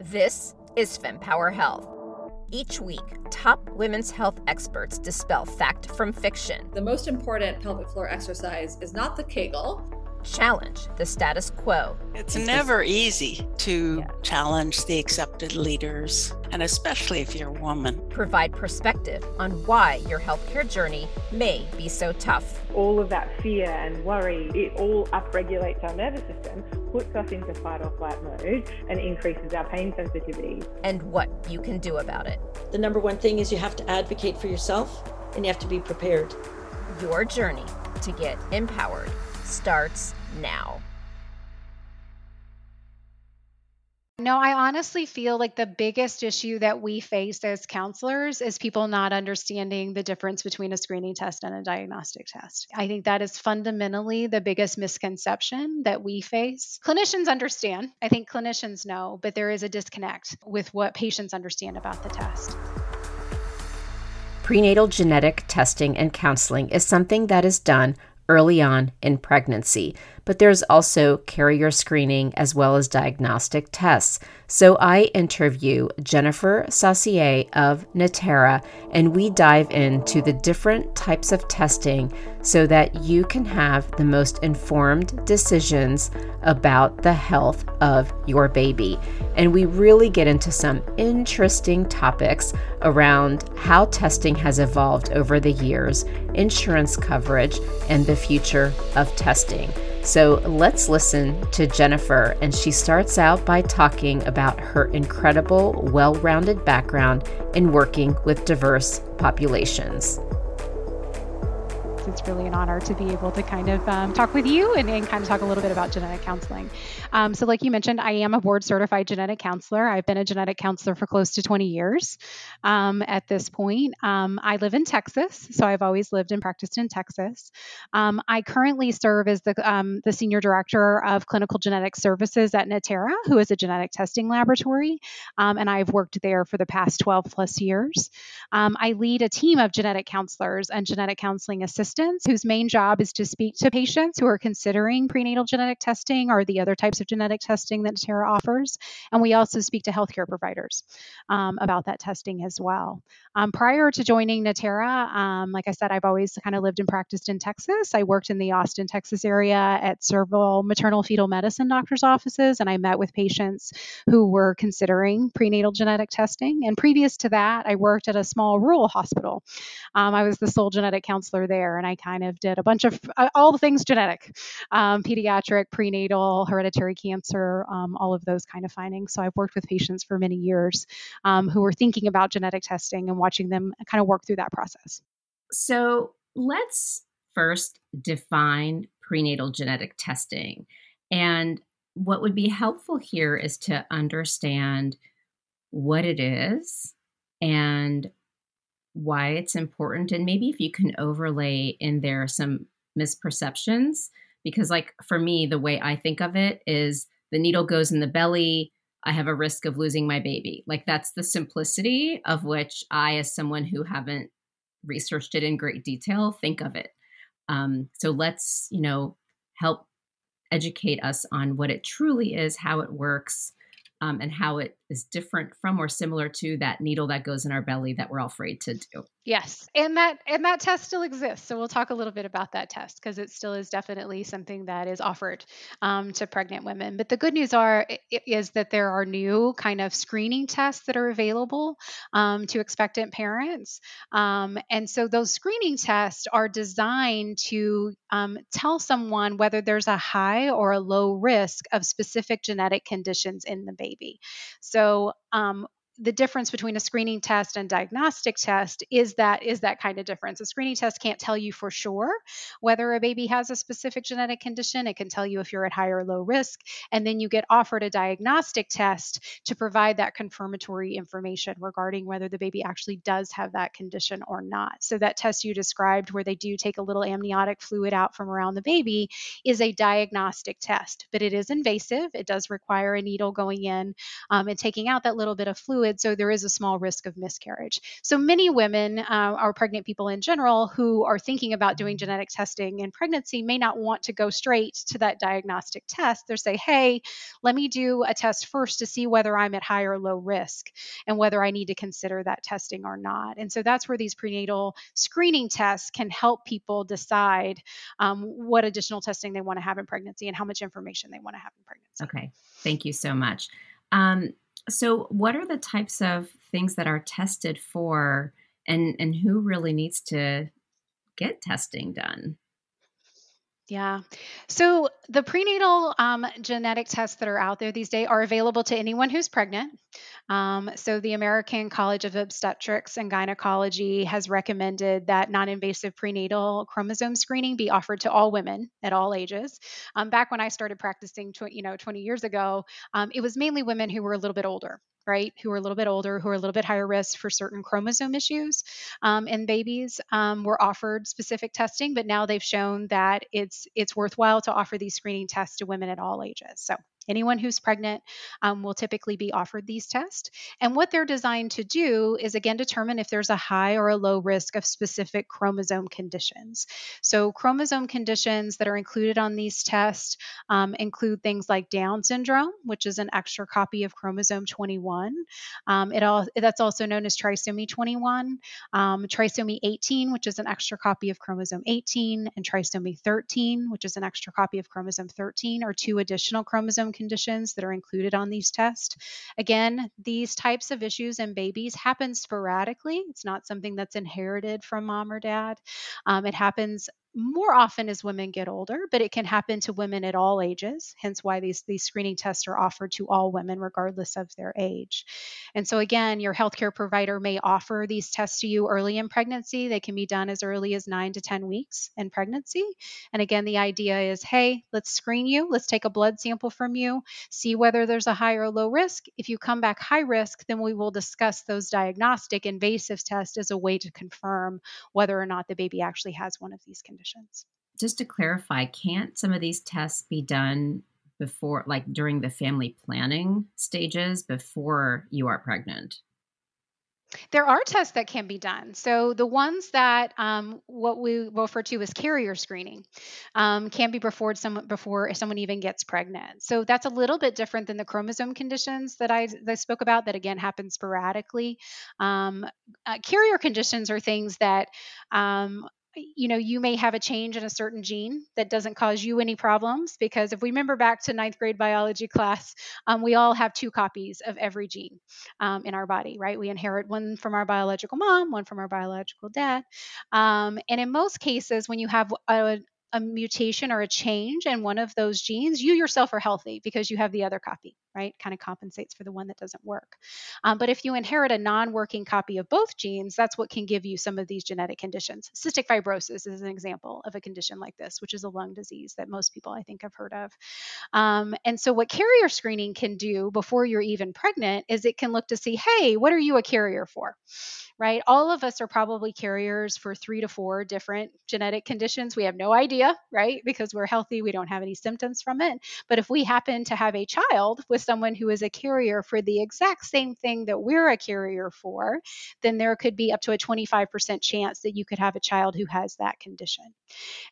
This is FemPower Health. Each week, top women's health experts dispel fact from fiction. The most important pelvic floor exercise is not the Kegel, challenge the status quo. It's never easy to yeah. challenge the accepted leaders, and especially if you're a woman. Provide perspective on why your healthcare journey may be so tough. All of that fear and worry, it all upregulates our nervous system, puts us into fight or flight mode, and increases our pain sensitivity. And what you can do about it. The number one thing is you have to advocate for yourself and you have to be prepared. Your journey to get empowered starts now. No, I honestly feel like the biggest issue that we face as counselors is people not understanding the difference between a screening test and a diagnostic test. I think that is fundamentally the biggest misconception that we face. Clinicians understand, I think clinicians know, but there is a disconnect with what patients understand about the test. Prenatal genetic testing and counseling is something that is done early on in pregnancy, but there's also carrier screening as well as diagnostic tests. So I interview Jennifer Saucier of Natera, and we dive into the different types of testing so that you can have the most informed decisions about the health of your baby. And we really get into some interesting topics around how testing has evolved over the years, insurance coverage, and the future of testing. So let's listen to Jennifer, and she starts out by talking about her incredible, well rounded background in working with diverse populations it's really an honor to be able to kind of um, talk with you and, and, kind of talk a little bit about genetic counseling. Um, so, like you mentioned, I am a board certified genetic counselor. I've been a genetic counselor for close to 20 years um, at this point. Um, I live in Texas, so I've always lived and practiced in Texas. Um, I currently serve as the, um, the senior director of clinical genetic services at Natera, who is a genetic testing laboratory, and I've worked there for the past 12 plus years. I lead a team of genetic counselors and genetic counseling assistants whose main job is to speak to patients who are considering prenatal genetic testing or the other types of genetic testing that Natera offers. And we also speak to healthcare providers um, about that testing as well. Um, prior to joining Natera, um, like I said, I've always kind of lived and practiced in Texas. I worked in the Austin, Texas area at several maternal fetal medicine doctors' offices, and I met with patients who were considering prenatal genetic testing. And previous to that, I worked at a small rural hospital. Um, I was the sole genetic counselor there, and I kind of did a bunch of uh, all the things genetic, um, pediatric, prenatal, hereditary cancer, um, all of those kind of findings. So I've worked with patients for many years um, who are thinking about genetic testing and watching them kind of work through that process. So let's first define prenatal genetic testing. And what would be helpful here is to understand what it is and why it's important and maybe if you can overlay in there some misperceptions because like for me the way i think of it is the needle goes in the belly i have a risk of losing my baby like that's the simplicity of which i as someone who haven't researched it in great detail think of it um, so let's you know help educate us on what it truly is how it works um, and how it is different from or similar to that needle that goes in our belly that we're all afraid to do. Yes, and that and that test still exists. So we'll talk a little bit about that test because it still is definitely something that is offered um, to pregnant women. But the good news are is that there are new kind of screening tests that are available um, to expectant parents, um, and so those screening tests are designed to um, tell someone whether there's a high or a low risk of specific genetic conditions in the baby. So um, the difference between a screening test and diagnostic test is that is that kind of difference. A screening test can't tell you for sure whether a baby has a specific genetic condition. It can tell you if you're at high or low risk, and then you get offered a diagnostic test to provide that confirmatory information regarding whether the baby actually does have that condition or not. So that test you described where they do take a little amniotic fluid out from around the baby is a diagnostic test, but it is invasive. It does require a needle going in um, and taking out that little bit of fluid fluid, so there is a small risk of miscarriage. So many women, uh, or pregnant people in general, who are thinking about doing genetic testing in pregnancy may not want to go straight to that diagnostic test. They say, hey, let me do a test first to see whether I'm at high or low risk and whether I need to consider that testing or not. And so that's where these prenatal screening tests can help people decide um, what additional testing they want to have in pregnancy and how much information they want to have in pregnancy. Okay, thank you so much. Um, so, what are the types of things that are tested for, and and who really needs to get testing done? Yeah. So the prenatal um, genetic tests that are out there these days are available to anyone who's pregnant. Um, so the American College of Obstetrics and Gynecology has recommended that non-invasive prenatal chromosome screening be offered to all women at all ages. Um, back when I started practicing, tw- you know, 20 years ago, um, it was mainly women who were a little bit older right, who are a little bit older, who are a little bit higher risk for certain chromosome issues um, in babies, um, were offered specific testing, but now they've shown that it's it's worthwhile to offer these screening tests to women at all ages. So Anyone who's pregnant um, will typically be offered these tests. And what they're designed to do is again determine if there's a high or a low risk of specific chromosome conditions. So, chromosome conditions that are included on these tests um, include things like Down syndrome, which is an extra copy of chromosome 21. Um, it all that's also known as trisomy 21, um, trisomy 18, which is an extra copy of chromosome 18, and trisomy 13, which is an extra copy of chromosome 13, are two additional chromosome conditions that are included on these tests. Again, these types of issues in babies happen sporadically. It's not something that's inherited from mom or dad. Um, it happens more often as women get older, but it can happen to women at all ages, hence why these, these screening tests are offered to all women, regardless of their age. And so, again, your healthcare provider may offer these tests to you early in pregnancy. They can be done as early as nine to 10 weeks in pregnancy. And again, the idea is hey, let's screen you, let's take a blood sample from you, see whether there's a high or low risk. If you come back high risk, then we will discuss those diagnostic invasive tests as a way to confirm whether or not the baby actually has one of these conditions conditions. Just to clarify, can't some of these tests be done before, like during the family planning stages before you are pregnant? There are tests that can be done. So the ones that um, what we refer to as carrier screening um, can be performed some, before someone even gets pregnant. So that's a little bit different than the chromosome conditions that I, that I spoke about. That again happen sporadically. Um, uh, carrier conditions are things that um, you know, you may have a change in a certain gene that doesn't cause you any problems because if we remember back to ninth grade biology class, um, we all have two copies of every gene um, in our body, right? We inherit one from our biological mom, one from our biological dad. Um, and in most cases, when you have a, a mutation or a change in one of those genes, you yourself are healthy because you have the other copy, right? Kind of compensates for the one that doesn't work. Um, but if you inherit a non working copy of both genes, that's what can give you some of these genetic conditions. Cystic fibrosis is an example of a condition like this, which is a lung disease that most people I think have heard of. Um, and so, what carrier screening can do before you're even pregnant is it can look to see, hey, what are you a carrier for? right? All of us are probably carriers for three to four different genetic conditions. We have no idea, right? Because we're healthy, we don't have any symptoms from it. But if we happen to have a child with someone who is a carrier for the exact same thing that we're a carrier for, then there could be up to a 25% chance that you could have a child who has that condition.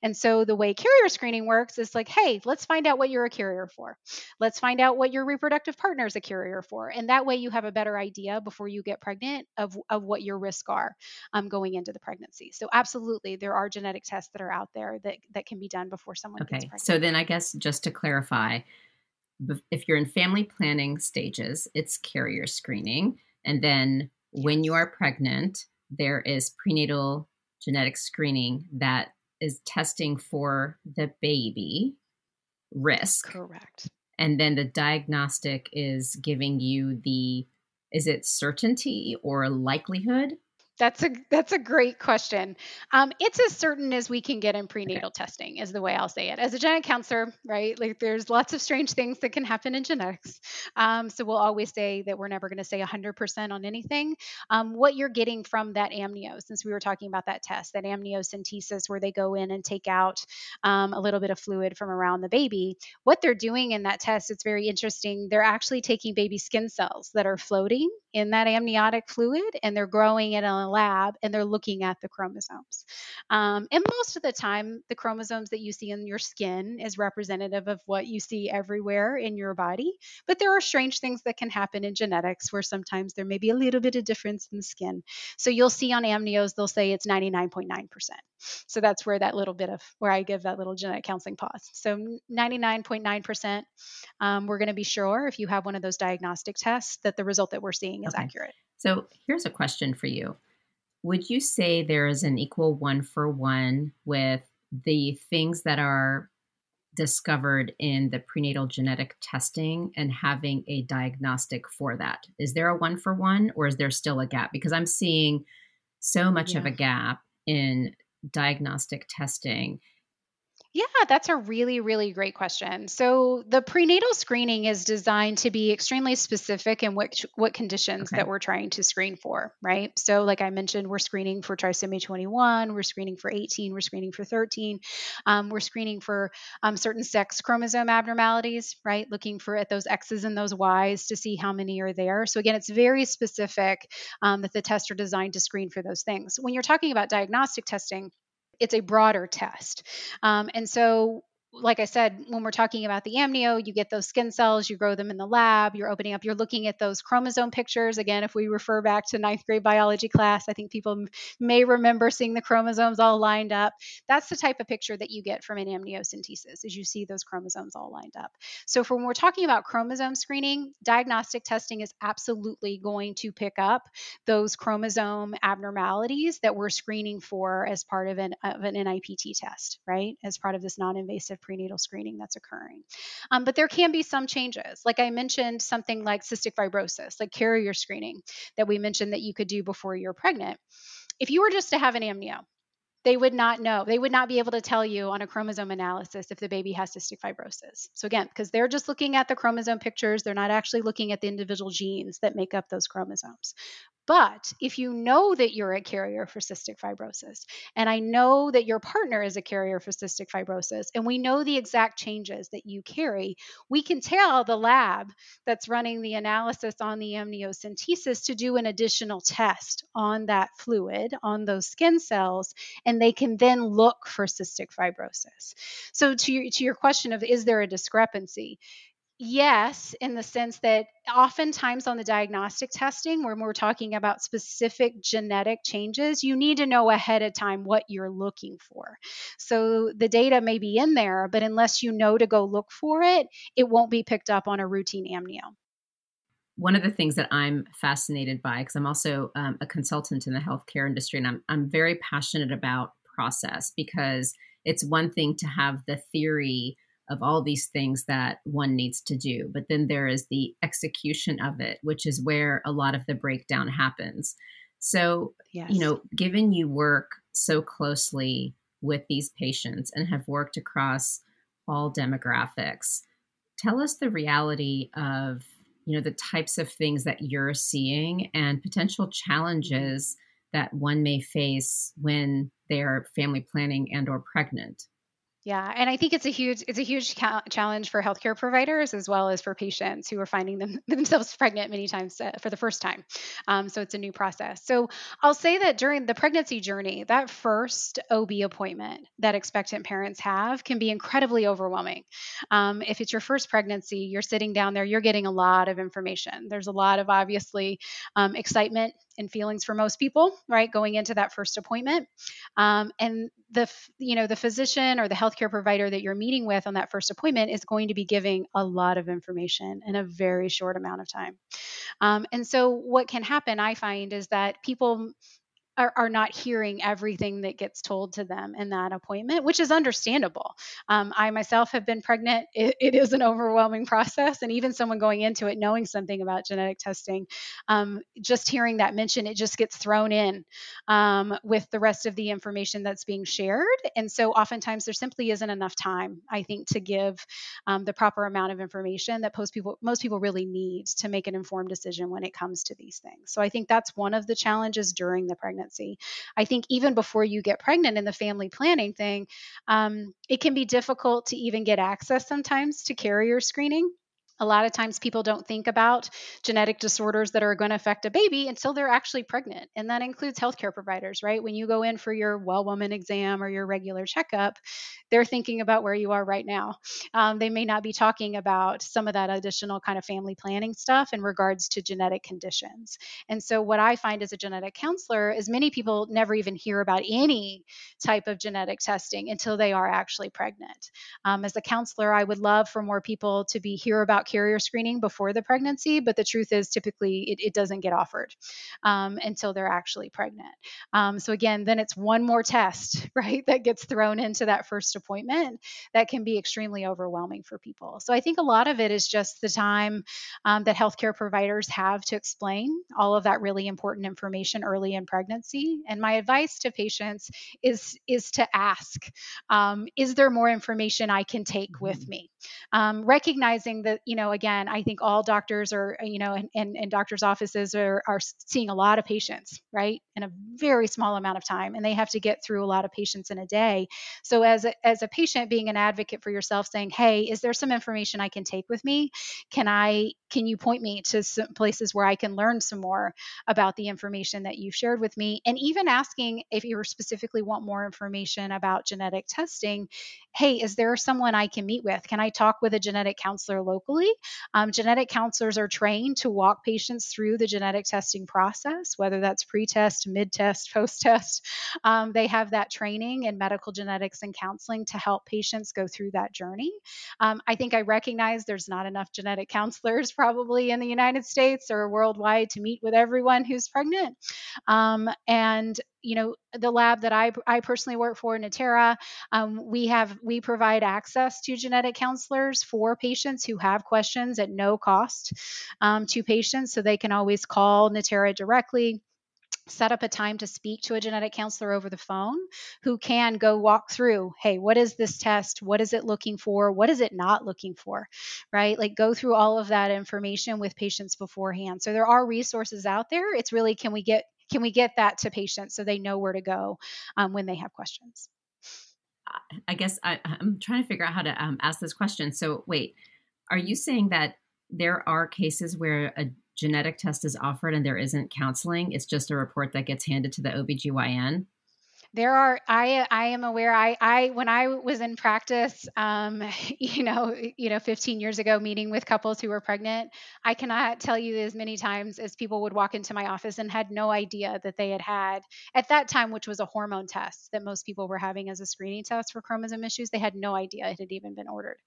And so the way carrier screening works is like, hey, let's find out what you're a carrier for. Let's find out what your reproductive partner is a carrier for. And that way you have a better idea before you get pregnant of, of what your risk are um, going into the pregnancy. So absolutely, there are genetic tests that are out there that, that can be done before someone okay. gets pregnant. So then I guess just to clarify, if you're in family planning stages, it's carrier screening. And then when you are pregnant, there is prenatal genetic screening that is testing for the baby risk. Correct. And then the diagnostic is giving you the is it certainty or likelihood That's a that's a great question. Um, it's as certain as we can get in prenatal okay. testing, is the way I'll say it. As a genetic counselor, right? Like there's lots of strange things that can happen in genetics. Um, so we'll always say that we're never going to say 100% on anything. Um, what you're getting from that amnio, since we were talking about that test, that amniocentesis, where they go in and take out um, a little bit of fluid from around the baby. What they're doing in that test, it's very interesting. They're actually taking baby skin cells that are floating in that amniotic fluid and they're growing it in a lab and they're looking at the chromosomes. Um, and most of the time, the chromosomes that you see in your skin is representative of what you see everywhere in your body. But there are strange things that can happen in genetics where sometimes there may be a little bit of difference in the skin. So you'll see on amnios, they'll say it's 99.9%. So that's where that little bit of where I give that little genetic counseling pause. So 99.9%, um, we're going to be sure if you have one of those diagnostic tests that the result that we're seeing is okay. accurate. So here's a question for you. Would you say there is an equal one for one with the things that are discovered in the prenatal genetic testing and having a diagnostic for that? Is there a one for one or is there still a gap? Because I'm seeing so much yeah. of a gap in diagnostic testing yeah, that's a really, really great question. So the prenatal screening is designed to be extremely specific in which what conditions okay. that we're trying to screen for, right? So like I mentioned, we're screening for trisomy 21, we're screening for 18, we're screening for 13, um, we're screening for um, certain sex chromosome abnormalities, right? Looking for at those X's and those Y's to see how many are there. So again, it's very specific um, that the tests are designed to screen for those things. When you're talking about diagnostic testing, it's a broader test. Um, and so like I said, when we're talking about the amnio, you get those skin cells, you grow them in the lab, you're opening up, you're looking at those chromosome pictures. Again, if we refer back to ninth grade biology class, I think people may remember seeing the chromosomes all lined up. That's the type of picture that you get from an amniocentesis, as you see those chromosomes all lined up. So, for when we're talking about chromosome screening, diagnostic testing is absolutely going to pick up those chromosome abnormalities that we're screening for as part of an, of an NIPT test, right? As part of this non invasive prenatal screening that's occurring. Um, but there can be some changes. Like I mentioned, something like cystic fibrosis, like carrier screening that we mentioned that you could do before you're pregnant. If you were just to have an amnio, they would not know. They would not be able to tell you on a chromosome analysis if the baby has cystic fibrosis. So, again, because they're just looking at the chromosome pictures, they're not actually looking at the individual genes that make up those chromosomes. But if you know that you're a carrier for cystic fibrosis, and I know that your partner is a carrier for cystic fibrosis, and we know the exact changes that you carry, we can tell the lab that's running the analysis on the amniocentesis to do an additional test on that fluid, on those skin cells, and they can then look for cystic fibrosis. So, to your, to your question of is there a discrepancy? Yes, in the sense that oftentimes on the diagnostic testing, when we're talking about specific genetic changes, you need to know ahead of time what you're looking for. So the data may be in there, but unless you know to go look for it, it won't be picked up on a routine amnio. One of the things that I'm fascinated by, because I'm also um, a consultant in the healthcare industry, and I'm, I'm very passionate about process because it's one thing to have the theory of all these things that one needs to do. But then there is the execution of it, which is where a lot of the breakdown happens. So, yes. you know, given you work so closely with these patients and have worked across all demographics, tell us the reality of, you know, the types of things that you're seeing and potential challenges that one may face when they're family planning and or pregnant. Yeah, and I think it's a huge it's a huge ca- challenge for healthcare providers as well as for patients who are finding them themselves pregnant many times uh, for the first time. Um, so it's a new process. So I'll say that during the pregnancy journey, that first OB appointment that expectant parents have can be incredibly overwhelming. Um, if it's your first pregnancy, you're sitting down there, you're getting a lot of information. There's a lot of obviously um, excitement and feelings for most people, right? Going into that first appointment, um, and the you know the physician or the healthcare provider that you're meeting with on that first appointment is going to be giving a lot of information in a very short amount of time. Um, and so what can happen, I find, is that people are, are, not hearing everything that gets told to them in that appointment, which is understandable. Um, I myself have been pregnant. It, it is an overwhelming process. And even someone going into it knowing something about genetic testing, um, just hearing that mention, it just gets thrown in um, with the rest of the information that's being shared. And so oftentimes there simply isn't enough time, I think, to give um, the proper amount of information that people, most people really need to make an informed decision when it comes to these things. So I think that's one of the challenges during the pregnancy pregnancy. I think even before you get pregnant in the family planning thing, um, it can be difficult to even get access sometimes to carrier screening a lot of times people don't think about genetic disorders that are going to affect a baby until they're actually pregnant and that includes healthcare providers right? When you go in for your well woman exam or your regular checkup they're thinking about where you are right now. Um, they may not be talking about some of that additional kind of family planning stuff in regards to genetic conditions. And so what i find as a genetic counselor is many people never even hear about any type of genetic testing until they are actually pregnant. Um, as a counselor i would love for more people to be hear about carrier screening before the pregnancy, but the truth is typically it, it doesn't get offered um, until they're actually pregnant. Um, so again, then it's one more test, right, that gets thrown into that first appointment that can be extremely overwhelming for people. So I think a lot of it is just the time um, that healthcare providers have to explain all of that really important information early in pregnancy. And my advice to patients is is to ask, um, is there more information I can take with mm-hmm. me? Um, recognizing that you know, again, I think all doctors are, uh, you know, and, and, and doctors' offices are, are seeing a lot of patients, right, in a very small amount of time, and they have to get through a lot of patients in a day. So, as a, as a patient, being an advocate for yourself, saying, "Hey, is there some information I can take with me? Can I, can you point me to some places where I can learn some more about the information that you've shared with me?" And even asking if you specifically want more information about genetic testing, "Hey, is there someone I can meet with? Can I talk with a genetic counselor locally?" Um, genetic counselors are trained to walk patients through the genetic testing process, whether that's pre test, mid test, post test. Um, they have that training in medical genetics and counseling to help patients go through that journey. Um, I think I recognize there's not enough genetic counselors probably in the United States or worldwide to meet with everyone who's pregnant. Um, and you know the lab that I, I personally work for Natera, um, we have we provide access to genetic counselors for patients who have questions at no cost um, to patients, so they can always call Natera directly set up a time to speak to a genetic counselor over the phone who can go walk through hey what is this test? What is it looking for? What is it not looking for? Right? Like go through all of that information with patients beforehand. So there are resources out there. It's really can we get can we get that to patients so they know where to go um, when they have questions? I guess I, am trying to figure out how to um, ask this question. So wait are you saying that there are cases where a genetic test is offered and there isn't counseling? It's just a report that gets handed to the obgyn there are i i am aware i i when i was in practice um you know you know 15 years ago meeting with couples who were pregnant i cannot tell you as many times as people would walk into my office and had no idea that they had had at that time which was a hormone test that most people were having as a screening test for chromosome issues they had no idea it had even been ordered.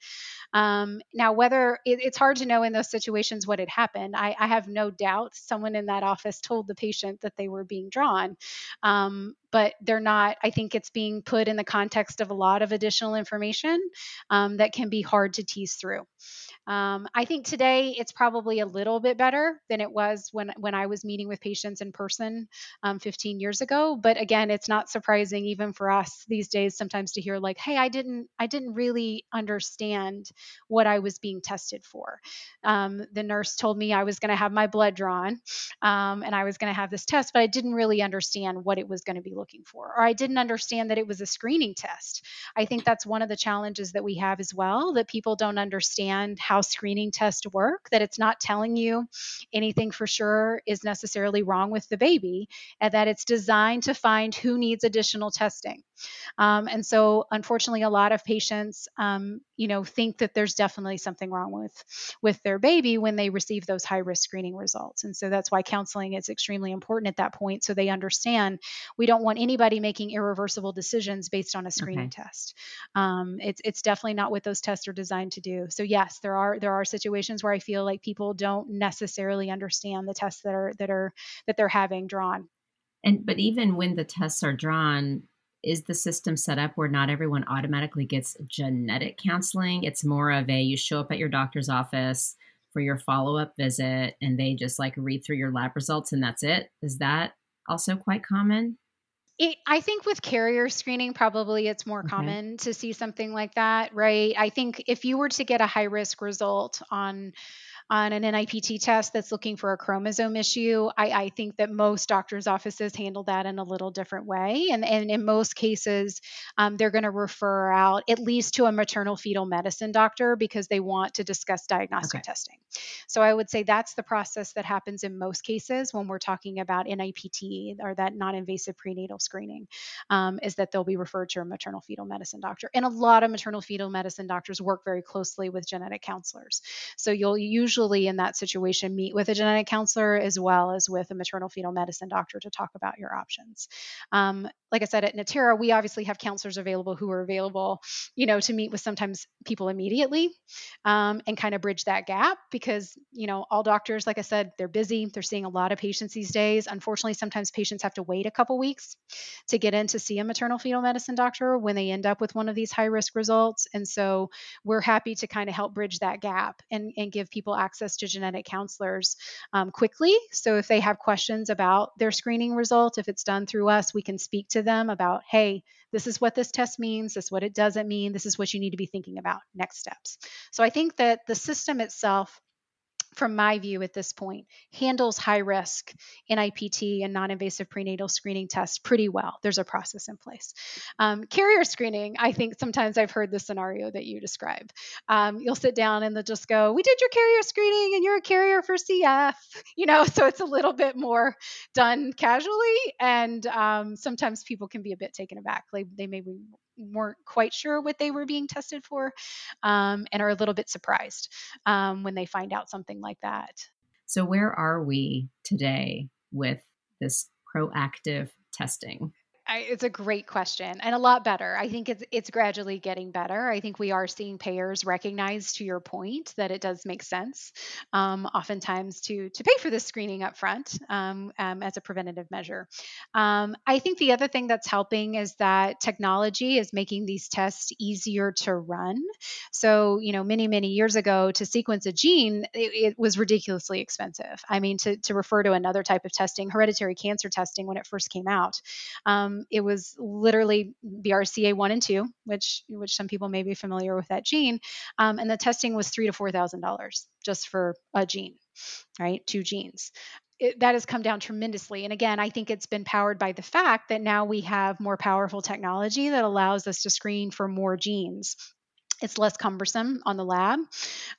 Um, now whether it, it's hard to know in those situations what had happened. I, I, have no doubt someone in that office told the patient that they were being drawn um, but they're not i think it's being put in the context of a lot of additional information um, that can be hard to tease through um, I think today it's probably a little bit better than it was when when I was meeting with patients in person um, 15 years ago. But again, it's not surprising even for us these days sometimes to hear like, "Hey, I didn't I didn't really understand what I was being tested for." Um, the nurse told me I was going to have my blood drawn um, and I was going to have this test, but I didn't really understand what it was going to be looking for, or I didn't understand that it was a screening test. I think that's one of the challenges that we have as well that people don't understand how how screening tests work, that it's not telling you anything for sure is necessarily wrong with the baby, and that it's designed to find who needs additional testing. Um, and so, unfortunately, a lot of patients, um, you know, think that there's definitely something wrong with with their baby when they receive those high risk screening results. And so that's why counseling is extremely important at that point, so they understand we don't want anybody making irreversible decisions based on a screening okay. test. Um, it's it's definitely not what those tests are designed to do. So yes, there are there are situations where I feel like people don't necessarily understand the tests that are that are that they're having drawn And but even when the tests are drawn, is the system set up where not everyone automatically gets genetic counseling? It's more of a you show up at your doctor's office for your follow up visit and they just like read through your lab results and that's it. Is that also quite common? It, I think with carrier screening, probably it's more okay. common to see something like that, right? I think if you were to get a high risk result on on an NIPT test that's looking for a chromosome issue, I, I, think that most doctors' offices handle that in a little different way. And, and in most cases, um, they're going to refer out at least to a maternal fetal medicine doctor because they want to discuss diagnostic okay. testing. So I would say that's the process that happens in most cases when we're talking about NIPT or that non invasive prenatal screening, um, is that they'll be referred to a maternal fetal medicine doctor. And a lot of maternal fetal medicine doctors work very closely with genetic counselors. So you'll usually usually in that situation meet with a genetic counselor as well as with a maternal fetal medicine doctor to talk about your options. Um, like I said, at Natera, we obviously have counselors available who are available, you know, to meet with sometimes people immediately um, and kind of bridge that gap because, you know, all doctors, like I said, they're busy. They're seeing a lot of patients these days. Unfortunately, sometimes patients have to wait a couple weeks to get in to see a maternal fetal medicine doctor when they end up with one of these high risk results. And so we're happy to kind of help bridge that gap and, and give people access to genetic counselors um, quickly. So if they have questions about their screening result, if it's done through us, we can speak to them about, hey, this is what this test means, this is what it doesn't mean, this is what you need to be thinking about, next steps. So I think that the system itself from my view at this point, handles high risk NIPT and non invasive prenatal screening tests pretty well. There's a process in place. Um, carrier screening, I think sometimes I've heard the scenario that you describe. Um, you'll sit down and they'll just go, We did your carrier screening and you're a carrier for CF, you know, so it's a little bit more done casually. And um, sometimes people can be a bit taken aback. Like they maybe weren't quite sure what they were being tested for um, and are a little bit surprised um, when they find out something like that. So, where are we today with this proactive testing? I, it's a great question and a lot better. I think it's it's gradually getting better. I think we are seeing payers recognize, to your point, that it does make sense, um, oftentimes to to pay for this screening up front um, um, as a preventative measure. Um, I think the other thing that's helping is that technology is making these tests easier to run. So you know, many many years ago, to sequence a gene, it, it was ridiculously expensive. I mean, to to refer to another type of testing, hereditary cancer testing, when it first came out. Um, it was literally BRCA1 and 2, which which some people may be familiar with that gene. Um, and the testing was three to four thousand dollars just for a gene, right? Two genes. It, that has come down tremendously. And again, I think it's been powered by the fact that now we have more powerful technology that allows us to screen for more genes it's less cumbersome on the lab.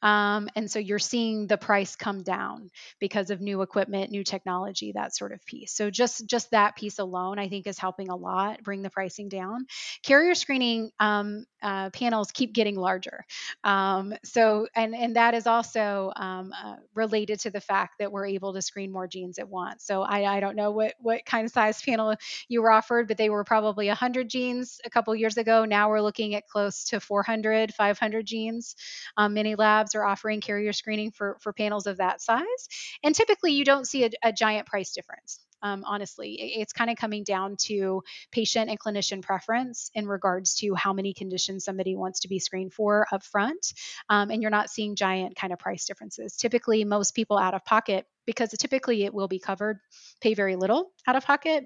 Um, and so you're seeing the price come down because of new equipment, new technology, that sort of piece. So just just that piece alone, I think, is helping a lot bring the pricing down. Carrier screening um, uh, panels keep getting larger. Um, so and and that is also um, uh, related to the fact that we're able to screen more genes at once. So I, I don't know what what kind of size panel you were offered, but they were probably 100 genes a couple years ago. Now we're looking at close to 400 500 genes. Um, many labs are offering carrier screening for, for panels of that size. And typically, you don't see a, a giant price difference. Um, honestly. It's kind of coming down to patient and clinician preference in regards to how many conditions somebody wants to be screened for up front. Um, and you're not seeing giant kind of price differences. Typically, most people out of pocket because typically it will be covered, pay very little out of pocket.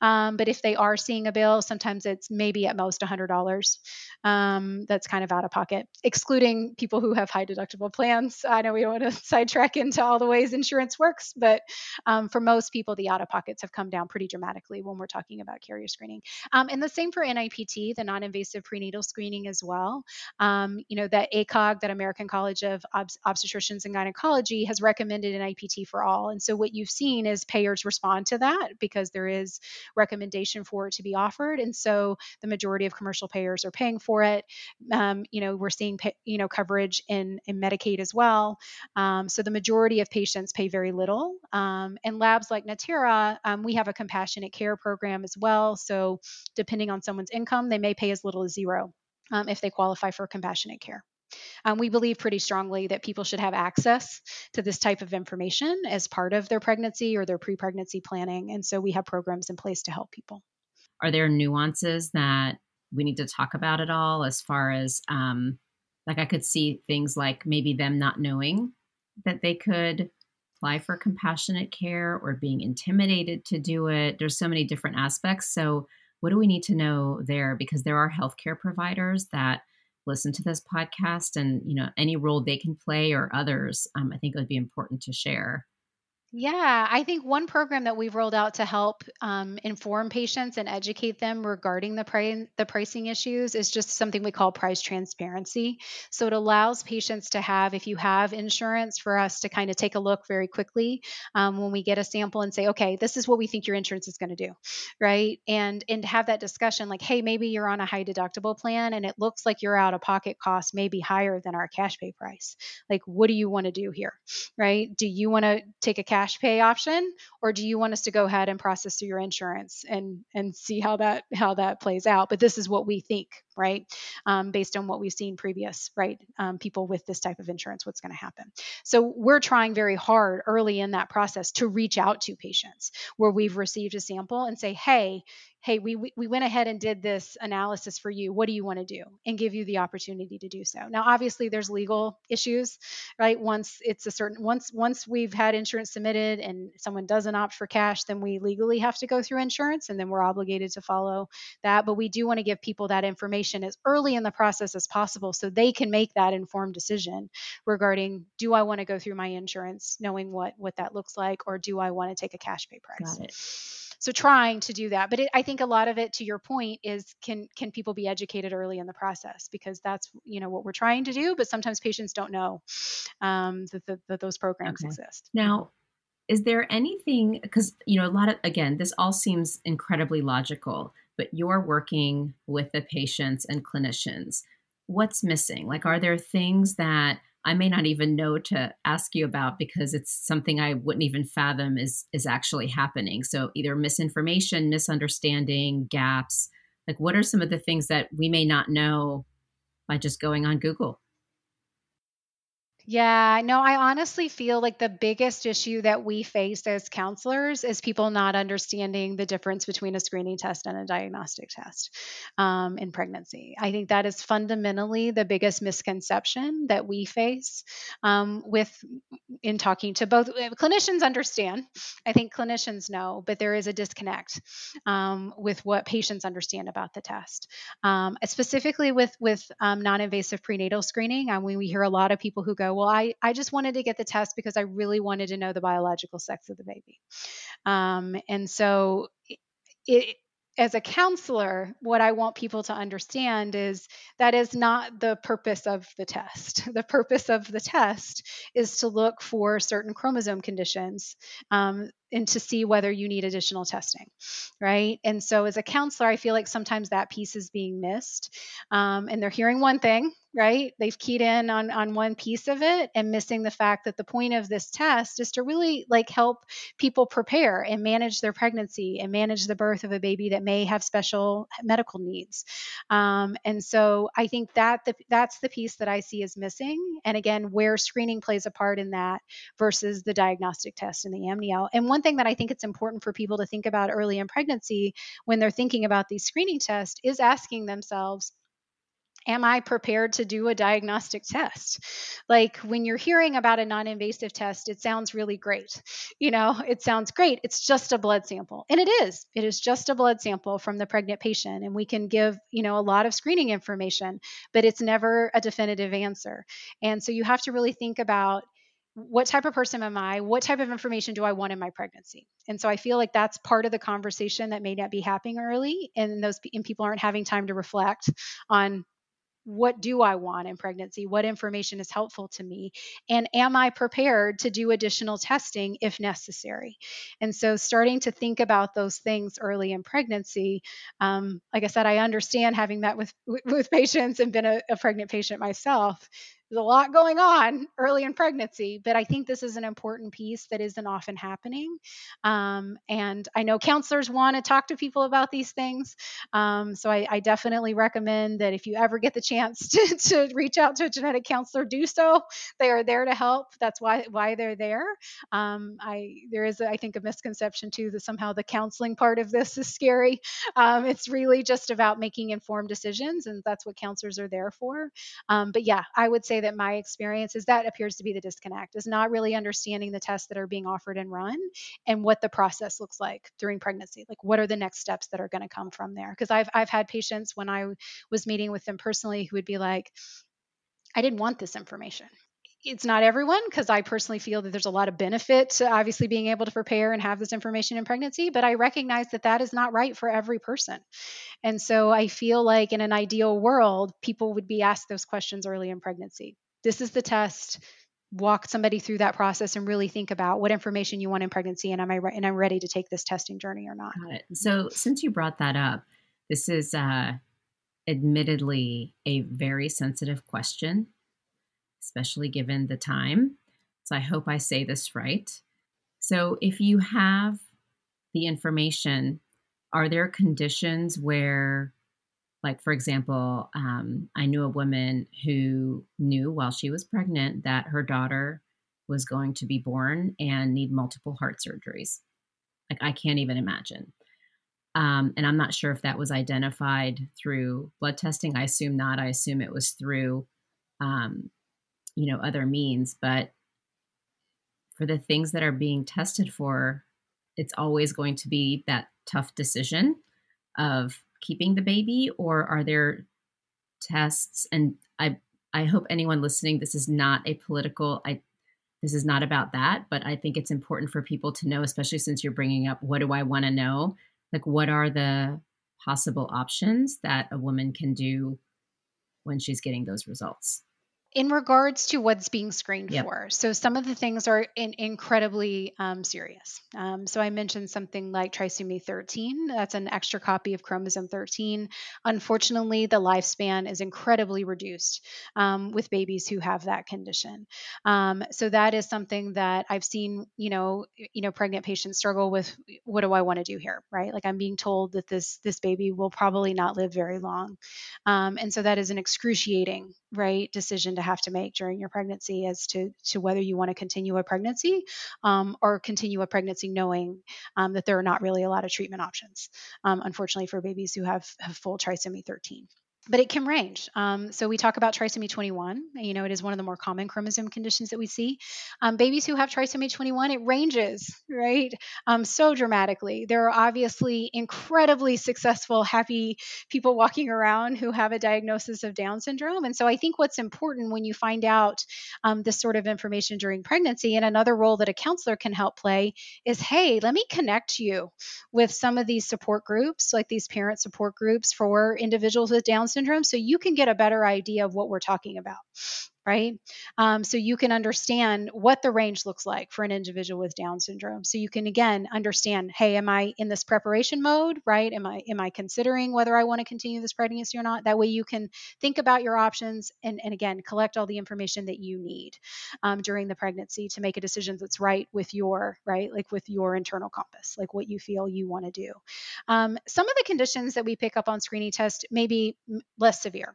Um, but if they are seeing a bill, sometimes it's maybe at most $100 um, that's kind of out of pocket, excluding people who have high deductible plans. I know we don't want to sidetrack into all the ways insurance works, but um, for most people, the out of pockets have come down pretty dramatically when we're talking about carrier screening. Um, and the same for NIPT, the non invasive prenatal screening as well. Um, you know, that ACOG, that American College of Obst- Obstetricians and Gynecology, has recommended NIPT for all. And so what you've seen is payers respond to that because there is recommendation for it to be offered. And so the majority of commercial payers are paying for it. Um, you know, we're seeing, pay, you know, coverage in, in Medicaid as well. Um, so the majority of patients pay very little. Um, and labs like Natera, um, we have a compassionate care program as well. So depending on someone's income, they may pay as little as zero um, if they qualify for compassionate care. Um, we believe pretty strongly that people should have access to this type of information as part of their pregnancy or their pre pregnancy planning. And so we have programs in place to help people. Are there nuances that we need to talk about at all as far as, um, like, I could see things like maybe them not knowing that they could apply for compassionate care or being intimidated to do it. There's so many different aspects. So, what do we need to know there? Because there are healthcare providers that listen to this podcast and you know any role they can play or others um, i think it would be important to share yeah, I think one program that we've rolled out to help um, inform patients and educate them regarding the pri- the pricing issues is just something we call price transparency. So it allows patients to have, if you have insurance, for us to kind of take a look very quickly um, when we get a sample and say, okay, this is what we think your insurance is going to do, right? And and have that discussion like, hey, maybe you're on a high deductible plan and it looks like your out of pocket cost may be higher than our cash pay price. Like, what do you want to do here, right? Do you want to take a cash cash pay option or do you want us to go ahead and process through your insurance and and see how that how that plays out? But this is what we think right? Um, based on what we've seen previous right? Um, people with this type of insurance what's going to happen. So we're trying very hard early in that process to reach out to patients where we've received a sample and say hey hey, we, we went ahead and did this analysis for you. What do you want to do? And give you the opportunity to do so. Now, obviously, there's legal issues, right? Once it's a certain once once we've had insurance submitted and someone doesn't opt for cash, then we legally have to go through insurance, and then we're obligated to follow that. But we do want to give people that information as early in the process as possible, so they can make that informed decision regarding do I want to go through my insurance, knowing what what that looks like, or do I want to take a cash pay price? Got it so trying to do that but it, i think a lot of it to your point is can can people be educated early in the process? Because that's you know what we're trying to do but sometimes patients don't know um, that, that, that, those programs okay. exist. Now is there anything because you know a lot of again this all seems incredibly logical but you're working with the patients and clinicians. What's missing? Like are there things that I may not even know to ask you about because it's something I wouldn't even fathom is is actually happening. So either misinformation, misunderstanding, gaps. Like what are some of the things that we may not know by just going on Google? Yeah, no, I honestly feel like the biggest issue that we face as counselors is people not understanding the difference between a screening test and a diagnostic test um, in pregnancy. I think that is fundamentally the biggest misconception that we face um, with in talking to both uh, clinicians. Understand, I think clinicians know, but there is a disconnect um, with what patients understand about the test, um, specifically with with um, non-invasive prenatal screening. Um, when we hear a lot of people who go well, I, I just wanted to get the test because I really wanted to know the biological sex of the baby. Um, and so it, as a counselor, what I want people to understand is that is not the purpose of the test. The purpose of the test is to look for certain chromosome conditions um, and to see whether you need additional testing, right? And so, as a counselor, I feel like sometimes that piece is being missed, um, and they're hearing one thing, right? They've keyed in on on one piece of it and missing the fact that the point of this test is to really like help people prepare and manage their pregnancy and manage the birth of a baby that may have special medical needs. Um, and so I think that the, that's the piece that I see is missing. And again, where screening plays a part in that versus the diagnostic test and the amnio. And one thing that I think it's important for people to think about early in pregnancy when they're thinking about these screening tests is asking themselves am I prepared to do a diagnostic test? Like when you're hearing about a non invasive test, it sounds really great. You know, it sounds great. It's just a blood sample. And it is. It is just a blood sample from the pregnant patient. And we can give, you know, a lot of screening information, but it's never a definitive answer. And so you have to really think about what type of person am I? What type of information do I want in my pregnancy? And so I feel like that's part of the conversation that may not be happening early, and those and people aren't having time to reflect on what do I want in pregnancy? What information is helpful to me? And am I prepared to do additional testing if necessary? And so, starting to think about those things early in pregnancy, um, like I said, I understand having met with with patients and been a, a pregnant patient myself there's a lot going on early in pregnancy, but I think this is an important piece that isn't often happening. Um, and I know counselors want to talk to people about these things. Um, so I, I, definitely recommend that if you ever get the chance to, to reach out to a genetic counselor, do so. They are there to help. That's why why they're there. Um, I there is I think a misconception too that somehow the counseling part of this is scary. Um, it's really just about making informed decisions, and that's what counselors are there for. Um, but yeah, I would say that my experience is that appears to be the disconnect is not really understanding the tests that are being offered and run and what the process looks like during pregnancy. Like what are the next steps that are going to come from there? Because I've I've had patients when I was meeting with them personally who would be like, I didn't want this information it's not everyone because I personally feel that there's a lot of benefit to obviously being able to prepare and have this information in pregnancy, but I recognize that that is not right for every person. And so I feel like in an ideal world, people would be asked those questions early in pregnancy. This is the test. Walk somebody through that process and really think about what information you want in pregnancy, and am I re- and I'm ready to take this testing journey or not. So since you brought that up, this is uh, admittedly a very sensitive question especially given the time. So I hope I say this right. So if you have the information, are there conditions where, like, for example, um, I knew a woman who knew while she was pregnant that her daughter was going to be born and need multiple heart surgeries. Like, I can't even imagine. Um, and I'm not sure if that was identified through blood testing. I assume not. I assume it was through um, you know other means but for the things that are being tested for it's always going to be that tough decision of keeping the baby or are there tests? And i i hope anyone listening this is not a political i this is not about that but i think it's important for people to know especially since you're bringing up what do i want to know? Like what are the possible options that a woman can do when she's getting those results in regards to what's being screened yep. for, so some of the things are in, incredibly um, serious. Um, so I mentioned something like trisomy 13. That's an extra copy of chromosome 13. Unfortunately, the lifespan is incredibly reduced um, with babies who have that condition. Um, so that is something that I've seen, you know, you know, pregnant patients struggle with. What do I want to do here, right? Like I'm being told that this this baby will probably not live very long, um, and so that is an excruciating right decision to have to make during your pregnancy as to to whether you want to continue a pregnancy um, or continue a pregnancy knowing um, that there are not really a lot of treatment options um, unfortunately for babies who have, have full trisomy 13 but it can range. Um, so we talk about trisomy 21. You know, it is one of the more common chromosome conditions that we see. Um, babies who have trisomy 21, it ranges, right? Um, so dramatically. There are obviously incredibly successful, happy people walking around who have a diagnosis of Down syndrome. And so I think what's important when you find out um, this sort of information during pregnancy, and another role that a counselor can help play is, hey, let me connect you with some of these support groups, like these parent support groups for individuals with Down syndrome so you can get a better idea of what we're talking about right? Um, so you can understand what the range looks like for an individual with Down syndrome. So you can again understand, hey, am I in this preparation mode, right? Am I am I considering whether I want to continue this pregnancy or not? That way you can think about your options and, and again collect all the information that you need um, during the pregnancy to make a decision that's right with your right, like with your internal compass, like what you feel you want to do. Um, some of the conditions that we pick up on screening test may be less severe.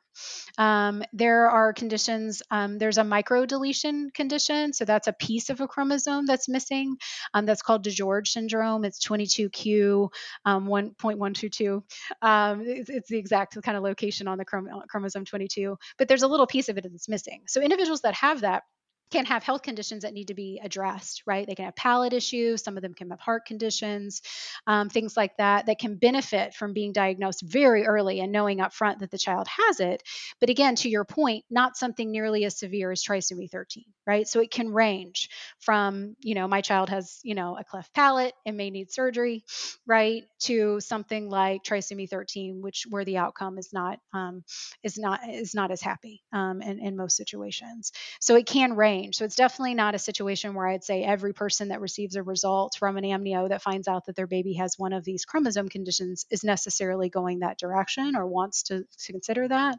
Um, there are conditions. Um, there's a micro deletion condition, so that's a piece of a chromosome that's missing. Um, that's called DiGeorge syndrome. It's 22q um, 1.122. Um, it's, it's, the exact kind of location on the chrom- chromosome 22, but there's a little piece of it that's missing. So individuals that have that can have health conditions that need to be addressed, right? They can have palate issues, some of them can have heart conditions, um, things like that, that can benefit from being diagnosed very early and knowing up front that the child has it. But again, to your point, not something nearly as severe as trisomy 13, right? So it can range from, you know, my child has, you know, a cleft palate and may need surgery, right, to something like trisomy 13, which where the outcome is not um, is not is not as happy um, in, in most situations. So it can range So it's definitely not a situation where I'd say every person that receives a result from an amnio that finds out that their baby has one of these chromosome conditions is necessarily going that direction or wants to, to consider that.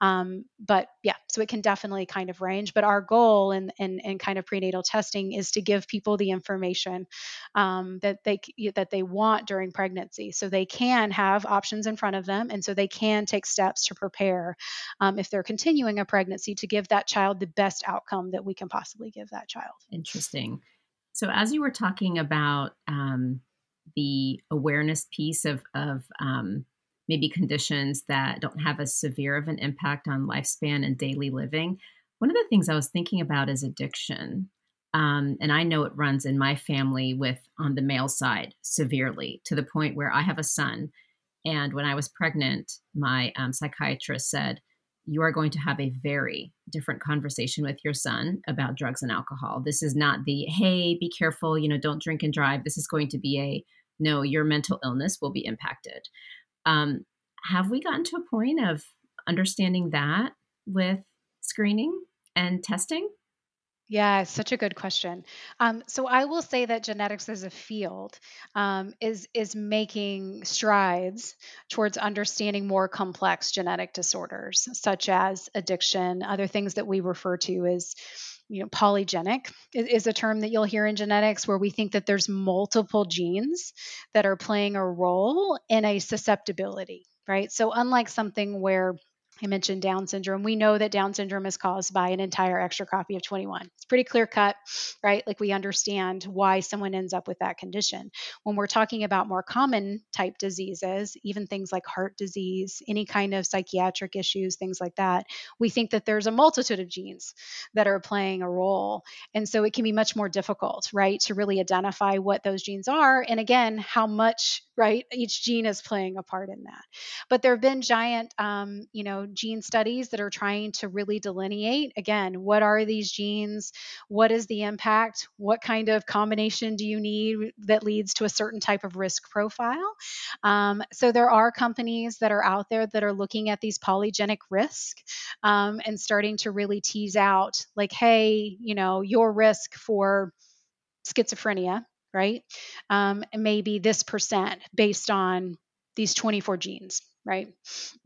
Um, but yeah, so it can definitely kind of range. But our goal in, in, in kind of prenatal testing is to give people the information um, that they that they want during pregnancy, so they can have options in front of them, and so they can take steps to prepare um, if they're continuing a pregnancy to give that child the best outcome that we can possibly give that child. Interesting. So, as you were talking about um, the awareness piece of, of um, maybe conditions that don't have as severe of an impact on lifespan and daily living, one of the things I was thinking about is addiction. Um, and I know it runs in my family with on the male side severely to the point where I have a son. And when I was pregnant, my um, psychiatrist said, you are going to have a very different conversation with your son about drugs and alcohol. This is not the, hey, be careful, you know, don't drink and drive. This is going to be a, no, your mental illness will be impacted. Um, have we gotten to a point of understanding that with screening and testing? Yeah, such a good question. Um, so I will say that genetics as a field um, is is making strides towards understanding more complex genetic disorders, such as addiction, other things that we refer to as you know polygenic is a term that you'll hear in genetics where we think that there's multiple genes that are playing a role in a susceptibility right so unlike something where I mentioned Down syndrome. We know that Down syndrome is caused by an entire extra copy of 21. It's pretty clear cut, right? Like we understand why someone ends up with that condition. When we're talking about more common type diseases, even things like heart disease, any kind of psychiatric issues, things like that, we think that there's a multitude of genes that are playing a role. And so it can be much more difficult, right, to really identify what those genes are. And again, how much, right, each gene is playing a part in that. But there have been giant, um, you know, gene studies that are trying to really delineate again, what are these genes? What is the impact? What kind of combination do you need that leads to a certain type of risk profile? Um, so there are companies that are out there that are looking at these polygenic risk um, and starting to really tease out, like, hey, you know, your risk for schizophrenia right? Um, maybe this percent based on these 24 genes right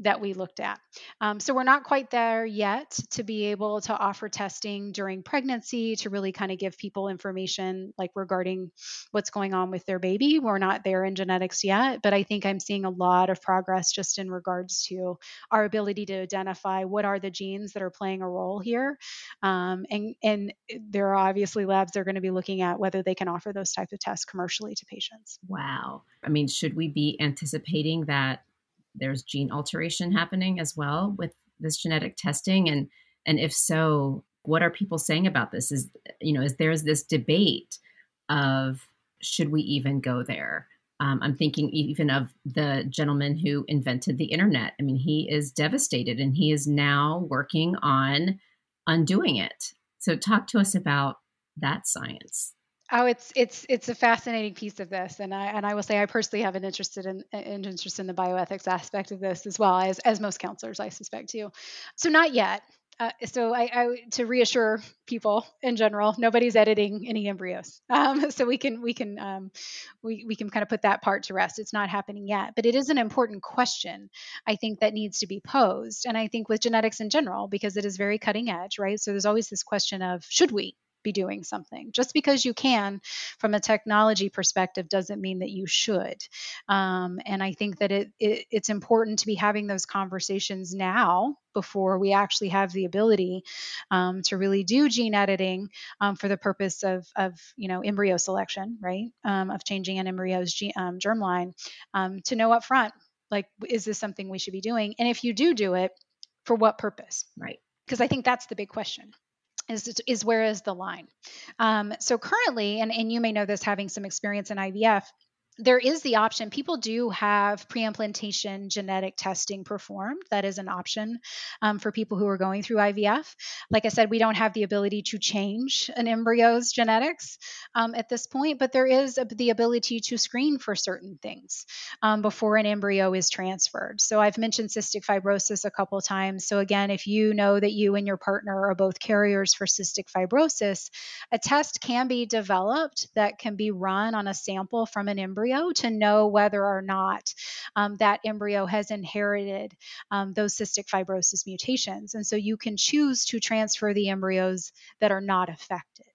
that we looked at. Um, so we're not quite there yet to be able to offer testing during pregnancy to really kind of give people information like regarding what's going on with their baby. We're not there in genetics yet but i think i'm seeing a lot of progress just in regards to our ability to identify what are the genes that are playing a role here. Um, and and there are obviously labs that are going to be looking at whether they can offer those types of tests commercially to patients. Wow. I mean should we be anticipating that there's gene alteration happening as well with this genetic testing and and if so what are people saying about this? Is you know is there's this debate of should we even go there? Um, i'm thinking even of the gentleman who invented the internet. I mean he is devastated and he is now working on undoing it. So talk to us about that science Oh, it's it's it's a fascinating piece of this, and I and I will say I personally have an interest in an interest in the bioethics aspect of this as well as as most counselors, I suspect too. So not yet. Uh, so I, I, to reassure people in general, nobody's editing any embryos. Um, so we can we can um, we we can kind of put that part to rest. It's not happening yet, but it is an important question. I think that needs to be posed, and I think with genetics in general because it is very cutting edge, right? So there's always this question of should we be doing something. Just because you can, from a technology perspective, doesn't mean that you should. Um, and I think that it, it it's important to be having those conversations now before we actually have the ability um, to really do gene editing um, for the purpose of, of you know embryo selection, right? Um, of changing an embryo's ge- um, germline, um, to know up front like is this something we should be doing, and if you do do it, for what purpose? Right. Because I think that's the big question is, is where is the line? Um, so currently, and, and you may know this having some experience in IVF, there is the option. People do have pre-implantation genetic testing performed. That is an option um, for people who are going through IVF. Like I said, we don't have the ability to change an embryo's genetics um, at this point, but there is a, the ability to screen for certain things um, before an embryo is transferred. So I've mentioned cystic fibrosis a couple times. So again, if you know that you and your partner are both carriers for cystic fibrosis, a test can be developed that can be run on a sample from an embryo embryo to know whether or not um, that embryo has inherited um, those cystic fibrosis mutations. And so you can choose to transfer the embryos that are not affected.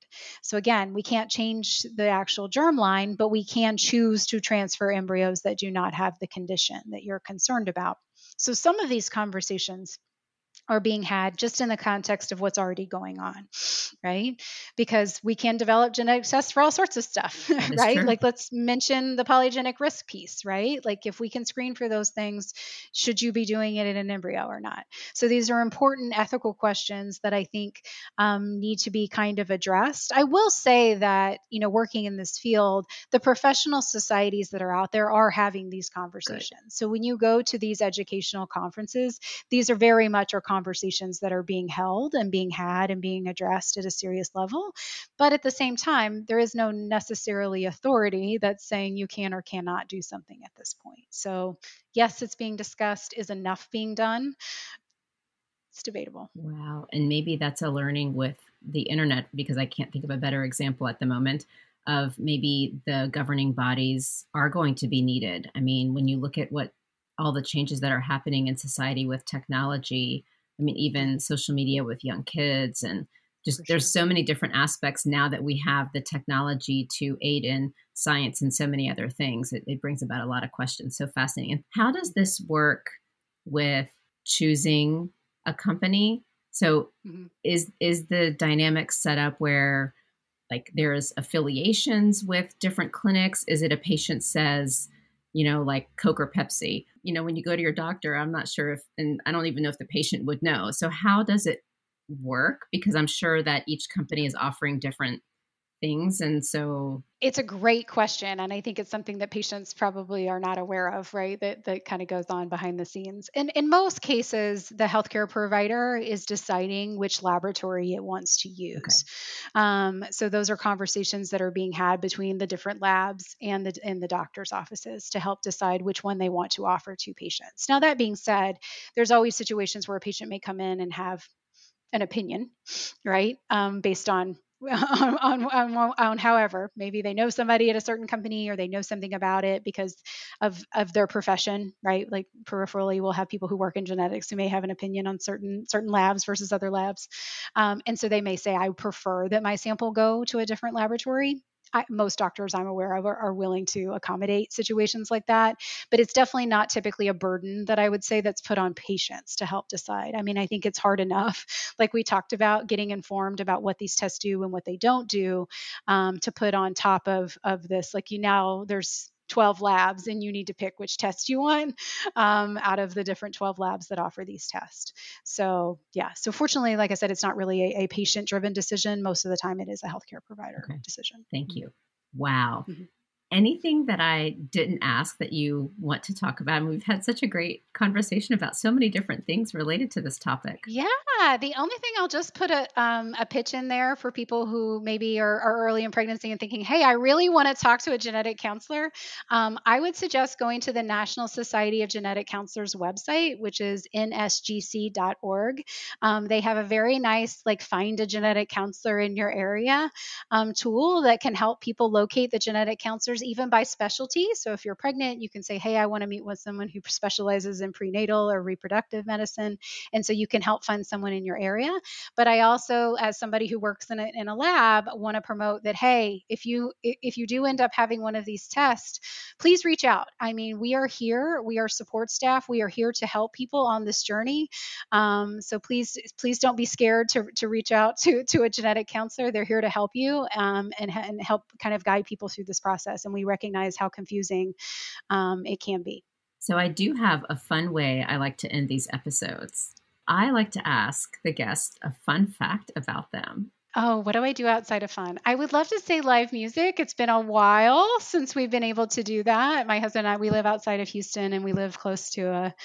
So again, we can't change the actual germline, but we can choose to transfer embryos that do not have the condition that you're concerned about. So some of these conversations are being had just in the context of what's already going on, right? Because we can develop genetic tests for all sorts of stuff, right? True. Like let's mention the polygenic risk piece, right? Like if we can screen for those things, should you be doing it in an embryo or not? So these are important ethical questions that I think um, need to be kind of addressed. I will say that, you know, working in this field, the professional societies that are out there are having these conversations. So when you go to these educational conferences, these are very much our conversations that are being held and being had and being addressed at a serious level. But at the same time, there is no necessarily authority that's saying you can or cannot do something at this point. So, yes, it's being discussed. Is enough being done? It's debatable. Wow. And maybe that's a learning with the internet because I can't think of a better example at the moment of maybe the governing bodies are going to be needed. I mean, when you look at what all the changes that are happening in society with technology, I mean, even social media with young kids and just there's so many different aspects now that we have the technology to aid in science and so many other things. It, it brings about a lot of questions. So fascinating. And how does this work with choosing a company? So mm-hmm. is is the dynamic set up where like there's affiliations with different clinics? Is it a patient says, you know, like Coke or Pepsi. You know, when you go to your doctor, I'm not sure if, and I don't even know if the patient would know. So, how does it work? Because I'm sure that each company is offering different things. And so it's a great question. And I think it's something that patients probably are not aware of, right? That, that kind of goes on behind the scenes. And in most cases, the healthcare provider is deciding which laboratory it wants to use. Okay. Um, so those are conversations that are being had between the different labs and the, and the doctor's offices to help decide which one they want to offer to patients. Now, that being said, there's always situations where a patient may come in and have an opinion, right? Um, based on on, on, on, on, however maybe they know somebody at a certain company or they know something about it because of of their profession right? Like peripherally we'll have people who work in genetics who may have an opinion on certain certain labs versus other labs. Um, and so they may say i prefer that my sample go to a different laboratory I, most doctors I'm aware of are, are, willing to accommodate situations like that. But it's definitely not typically a burden that I would say that's put on patients to help decide. I mean, I think it's hard enough, like we talked about, getting informed about what these tests do and what they don't do, um, to put on top of of this. Like you now, there's 12 labs and you need to pick which test you want um, out of the different 12 labs that offer these tests. So, yeah. So, fortunately, like I said, it's not really a, a patient driven decision. Most of the time, it is a healthcare provider okay. decision. Thank you. Wow. Mm-hmm anything that I didn't ask that you want to talk about? And we've had such a great conversation about so many different things related to this topic. Yeah, the only thing I'll just put a, um, a pitch in there for people who maybe are, are, early in pregnancy and thinking, hey, I really want to talk to a genetic counselor. Um, I would suggest going to the National Society of Genetic Counselors website, which is nsgc.org. Um, they have a very nice, like, find a genetic counselor in your area um, tool that can help people locate the genetic counselors even by specialty. So if you're pregnant, you can say, Hey, I want to meet with someone who specializes in prenatal or reproductive medicine. And so you can help find someone in your area. But I also, as somebody who works in a, in a lab, want to promote that, hey, if you if you do end up having one of these tests, please reach out. I mean, we are here, we are support staff, we are here to help people on this journey. Um, so please, please don't be scared to, to reach out to, to a genetic counselor. They're here to help you um, and, and help kind of guide people through this process and we recognize how confusing um, it can be. So, I do have a fun way I like to end these episodes. I like to ask the guest a fun fact about them. Oh, what do I do outside of fun? I would love to say live music. It's been a while since we've been able to do that. My husband and I, we live outside of Houston and we live close to a,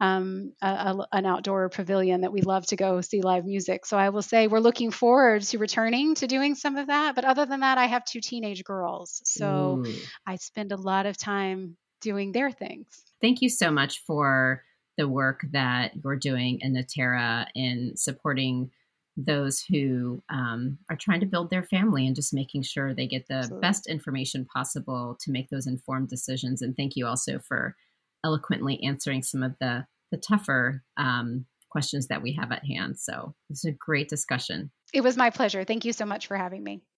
um, a, a, an outdoor pavilion that we love to go see live music. So I will say we're looking forward to returning to doing some of that. But other than that, I have two teenage girls. So Ooh. I spend a lot of time doing their things. Thank you so much for the work that you're doing in Natera in supporting those who um, are trying to build their family and just making sure they get the Absolutely. best information possible to make those informed decisions. And thank you also for eloquently answering some of the the tougher um, questions that we have at hand. So this is a great discussion. It was my pleasure. Thank you so much for having me.